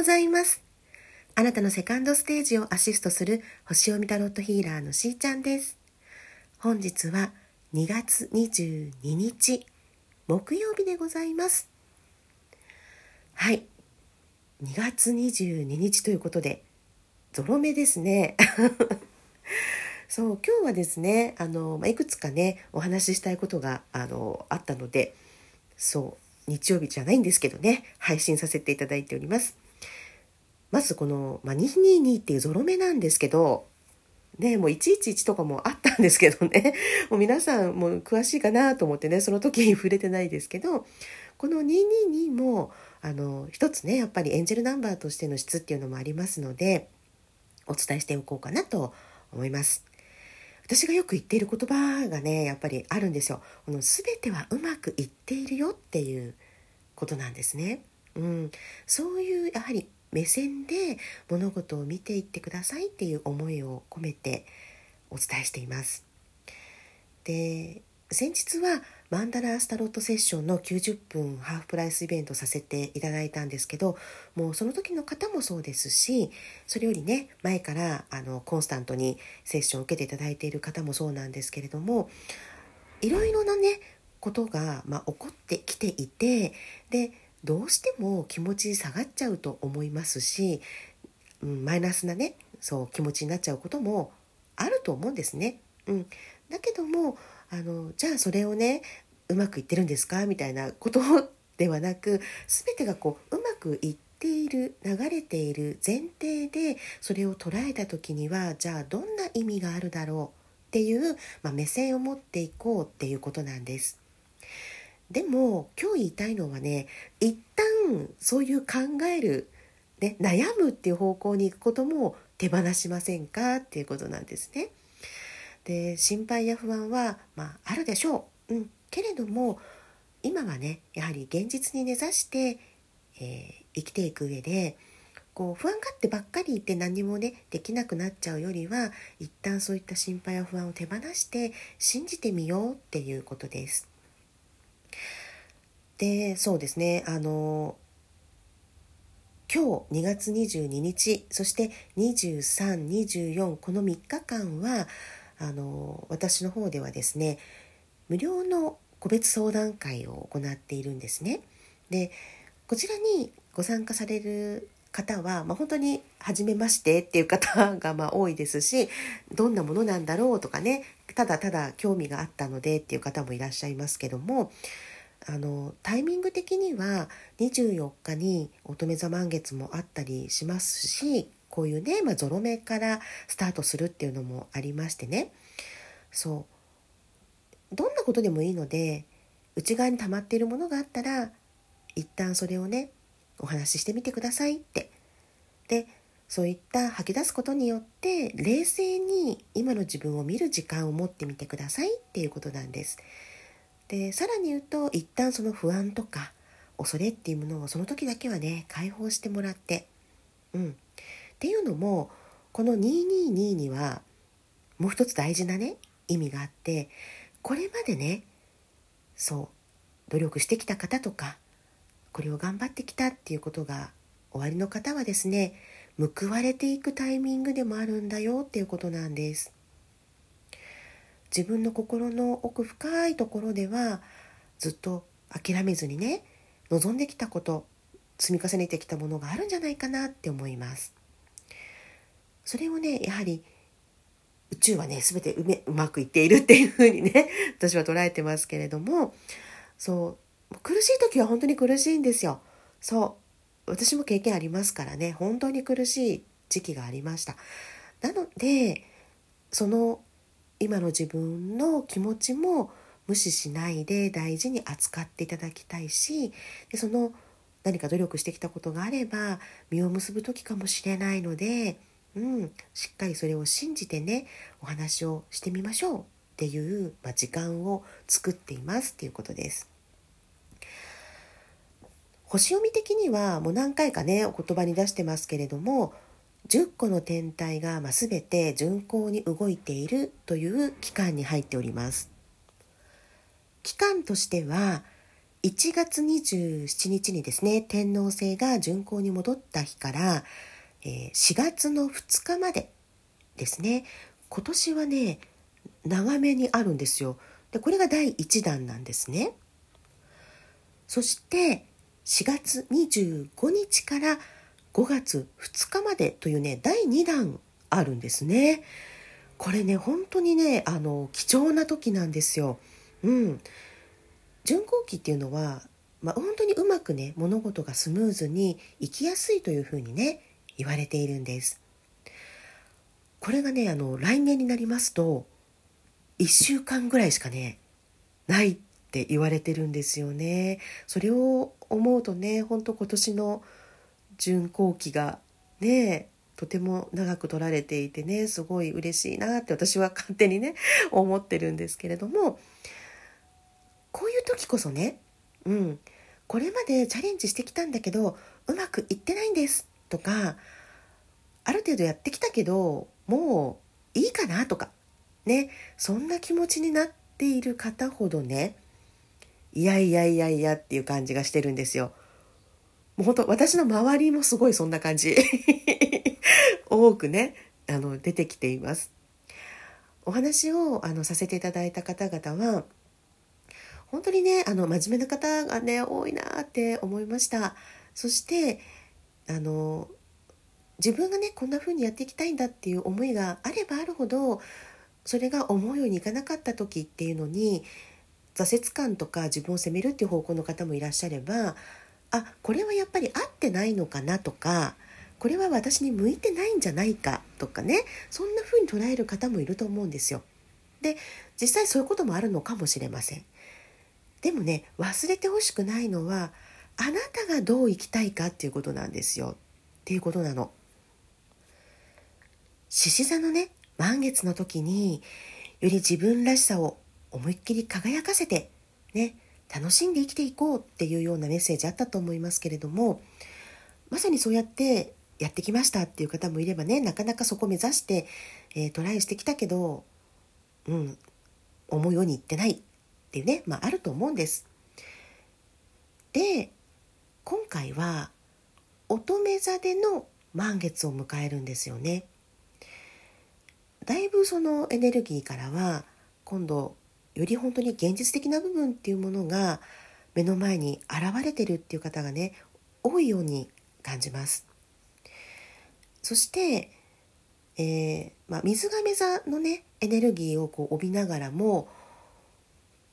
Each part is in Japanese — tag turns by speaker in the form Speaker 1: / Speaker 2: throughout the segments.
Speaker 1: ございます。あなたのセカンドステージをアシストする星読みタロットヒーラーのしーちゃんです。本日は2月22日木曜日でございます。はい。2月22日ということで、ゾロ目ですね。そう今日はですねあの、まいくつかねお話ししたいことがあのあったのでそう日曜日じゃないんですけどね、配信させていただいております。まずこの、まあ、222っていうゾロ目なんですけど、ね、もう111とかもあったんですけどね、もう皆さんも詳しいかなと思ってね、その時に触れてないですけど、この222も、あの、一つね、やっぱりエンジェルナンバーとしての質っていうのもありますので、お伝えしておこうかなと思います。私がよく言っている言葉がねやっぱりあるんですよ。この全てはうまくいっているよっていうことなんですね。うん、そういうやはり目線で物事を見ていってくださいっていう思いを込めてお伝えしています。で先日はマンダラースタロットセッションの90分ハーフプライスイベントさせていただいたんですけどもうその時の方もそうですしそれよりね前からあのコンスタントにセッションを受けていただいている方もそうなんですけれどもいろいろなねことが、まあ、起こってきていてでどうしても気持ち下がっちゃうと思いますし、うん、マイナスなねそう気持ちになっちゃうこともあると思うんですね。うん、だけどもあのじゃあそれをねうまくいってるんですか？みたいなことではなく全てがこううまくいっている流れている前提でそれを捉えた時にはじゃあどんな意味があるだろうっていう、まあ、目線を持っていこうっていうことなんです。でも今日言いたいのはね一旦そういう考える、ね、悩むっていう方向に行くことも手放しませんかっていうことなんですね。で心配や不安は、まあ、あるでしょう、うん、けれども今はねやはり現実に根ざして、えー、生きていく上でこう不安がってばっかりいて何もねできなくなっちゃうよりは一旦そういった心配や不安を手放して信じてみようっていうことです。でそうですねあの今日2月22日そして2324この3日間はあの私の方ではですね無料の個別相談会を行っているんですね。でこちらにご参加される方は、まあ、本当に初めましてっていう方がまあ多いですしどんなものなんだろうとかねただただ興味があったのでっていう方もいらっしゃいますけどもあのタイミング的には24日に乙女座満月もあったりしますしこういうね、まあ、ゾロ目からスタートするっていうのもありましてね。そう。どんなことでもいいので内側に溜まっているものがあったら一旦それをねお話ししてみてくださいって。でそういった吐き出すことによって冷静に今の自分を見る時間を持ってみてくださいっていうことなんです。でさらに言うと一旦その不安とか恐れっていうものをその時だけはね解放してもらってうん。っていうのもこの222にはもう一つ大事なね意味があってこれまでねそう努力してきた方とかこれを頑張ってきたっていうことが終わりの方はですね報われていくタイミングでもあるんだよっていうことなんです。自分の心の奥深いところではずっと諦めずにね望んできたこと積み重ねてきたものがあるんじゃないかなって思います。それをねやはり宇宙はね全てうめうまくいっているっていうふうにね 私は捉えてますけれどもそう苦しい時は本当に苦しいんですよ。そう私も経験ありますからね本当に苦しい時期がありました。なのでその今の自分の気持ちも無視しないで大事に扱っていただきたいしでその何か努力してきたことがあれば実を結ぶ時かもしれないのでうん、しっかりそれを信じてねお話をしてみましょうっていう、まあ、時間を作っていますっていうことです。星読み的にはもう何回かねお言葉に出してますけれども10個の天体がま全て順行に動いているという期間に入っております。期間としては1月27日にですね天皇制が巡行に戻った日から、え、4月の2日までですね今年はね長めにあるんですよでこれが第1弾なんですねそして4月25日から5月2日までというね第2弾あるんですね。これね本当にねあの貴重な時なんですよ。うん。巡航期っていうのは、まあ、本当にうまくね物事がスムーズにいきやすいというふうにね言われているんです。これがねあの来年になりますと1週間ぐらいしかねないって言われてるんですよね。それを思うとね本当今年の巡航期がねとても長く取られていてねすごい嬉しいなって私は勝手にね 思ってるんですけれどもこういう時こそねうんこれまでチャレンジしてきたんだけどうまくいってないんですとかある程度やってきたけどもういいかなとかねそんな気持ちになっている方ほどねいやいやいやいやっていう感じがしてるんですよ。もう本当私の周りもすごいそんな感じ 多くねあの出てきています。お話をあのさせていただいた方々は本当にねあの真面目な方がね多いなって思いましたそしてあの自分がねこんな風にやっていきたいんだっていう思いがあればあるほどそれが思うようにいかなかった時っていうのに挫折感とか自分を責めるっていう方向の方もいらっしゃればあこれはやっぱり合ってないのかなとかこれは私に向いてないんじゃないかとかねそんな風に捉える方もいると思うんですよ。で実際そういうこともあるのかもしれません。でもね忘れてほしくないのはあなたがどう生きたいかっていうことなんですよっていうことなの。獅子座のね満月の時により自分らしさを思いっきり輝かせてね楽しんで生きていこうっていうようなメッセージあったと思いますけれどもまさにそうやってやってきましたっていう方もいればねなかなかそこ目指して、えー、トライしてきたけどうん思うようにいってないっていうね、まあ、あると思うんです。で今回は乙女座での満月を迎えるんですよね。だいぶそのエネルギーからは今度より本当に現実的な部分っていうものが目の前に現れてるっていう方がね多いように感じます。そして、えーまあ、水亀座のねエネルギーをこう帯びながらも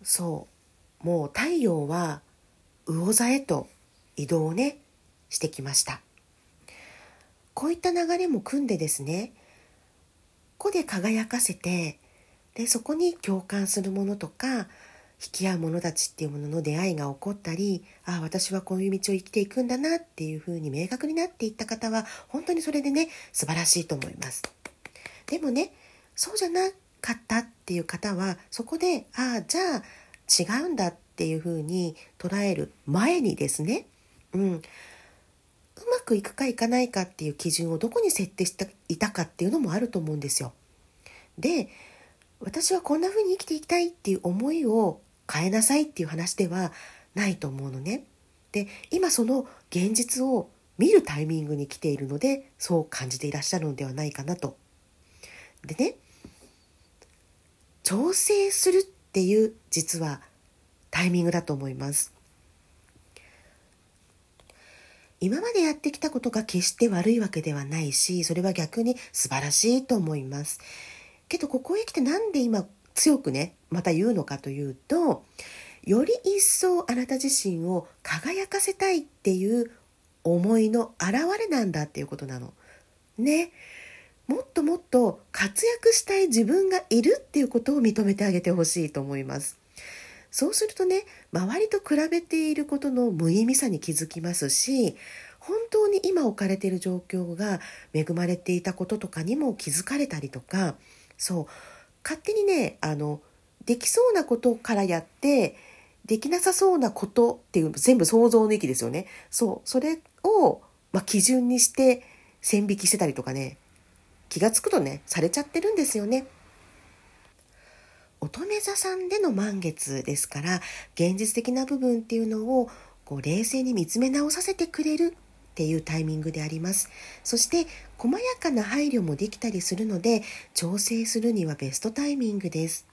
Speaker 1: そうもう太陽は魚座へと移動をねしてきましたこういった流れも組んでですね個で輝かせてでそこに共感するものとか引き合う者たちっていうものの出会いが起こったりああ私はこういう道を生きていくんだなっていうふうに明確になっていった方は本当にそれでね素晴らしいと思いますでもねそうじゃなかったっていう方はそこでああじゃあ違うんだっていうふうに捉える前にですね、うん、うまくいくかいかないかっていう基準をどこに設定していたかっていうのもあると思うんですよ。で私はこんな風に生きていきたいっていう思いを変えなさいっていう話ではないと思うのね。で今その現実を見るタイミングに来ているのでそう感じていらっしゃるのではないかなと。でね調整するっていう実はタイミングだと思います。今までやってきたことが決して悪いわけではないしそれは逆に素晴らしいと思います。けどここへ来てなんで今強くねまた言うのかというとより一層あなた自身を輝かせたいっていう思いの表れなんだっていうことなの。ね。もっともっと活躍したい自分がいるっていうことを認めてあげてほしいと思います。そうするとね周りと比べていることの無意味さに気づきますし本当に今置かれている状況が恵まれていたこととかにも気づかれたりとかそう。勝手にねあのできそうなことからやってできなさそうなことっていう全部想像の域ですよね。そう。それを、まあ、基準にして線引きしてたりとかね気が付くとねされちゃってるんですよね。乙女座さんでの満月ですから現実的な部分っていうのをこう冷静に見つめ直させてくれるっていうタイミングであります。そして細やかな配慮もできたりするので調整するにはベストタイミングです。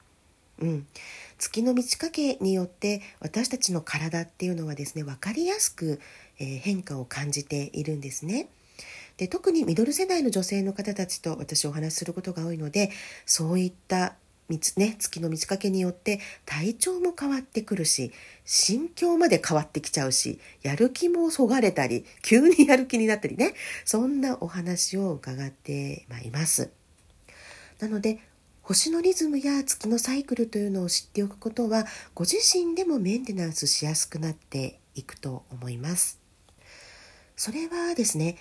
Speaker 1: うん。月の満ち欠けによって私たちの体っていうのはですね分かりやすく、えー、変化を感じているんですね。で特にミドル世代の女性の方たちと私お話しすることが多いのでそういったね、月の満ち欠けによって体調も変わってくるし心境まで変わってきちゃうしやる気もそがれたり急にやる気になったりねそんなお話を伺ってまいります。なので星のリズムや月のサイクルというのを知っておくことはご自身でもメンテナンスしやすくなっていくと思います。それはですね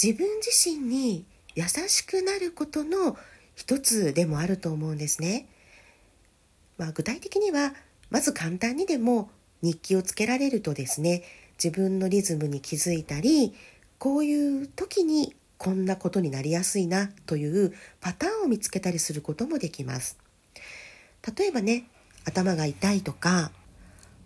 Speaker 1: 自分自身に優しくなることの一つでもあると思うんですね。まあ、具体的にはまず簡単にでも日記をつけられるとですね自分のリズムに気づいたりこういう時にこんなことになりやすいなというパターンを見つけたりすることもできます。例えばね、頭が痛いとか、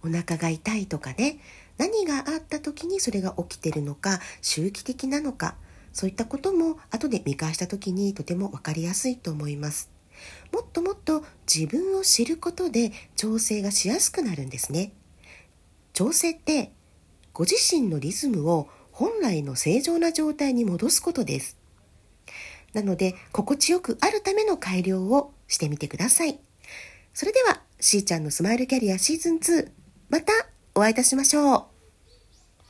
Speaker 1: お腹が痛いとかね、何があった時にそれが起きてるのか、周期的なのか、そういったことも後で見返した時にとても分かりやすいと思います。もっともっと自分を知ることで調整がしやすくなるんですね。調整ってご自身のリズムを本来の正常な状態に戻すことです。なので、心地よくあるための改良をしてみてください。それでは、しーちゃんのスマイルキャリアシーズン2、またお会いいたしましょう。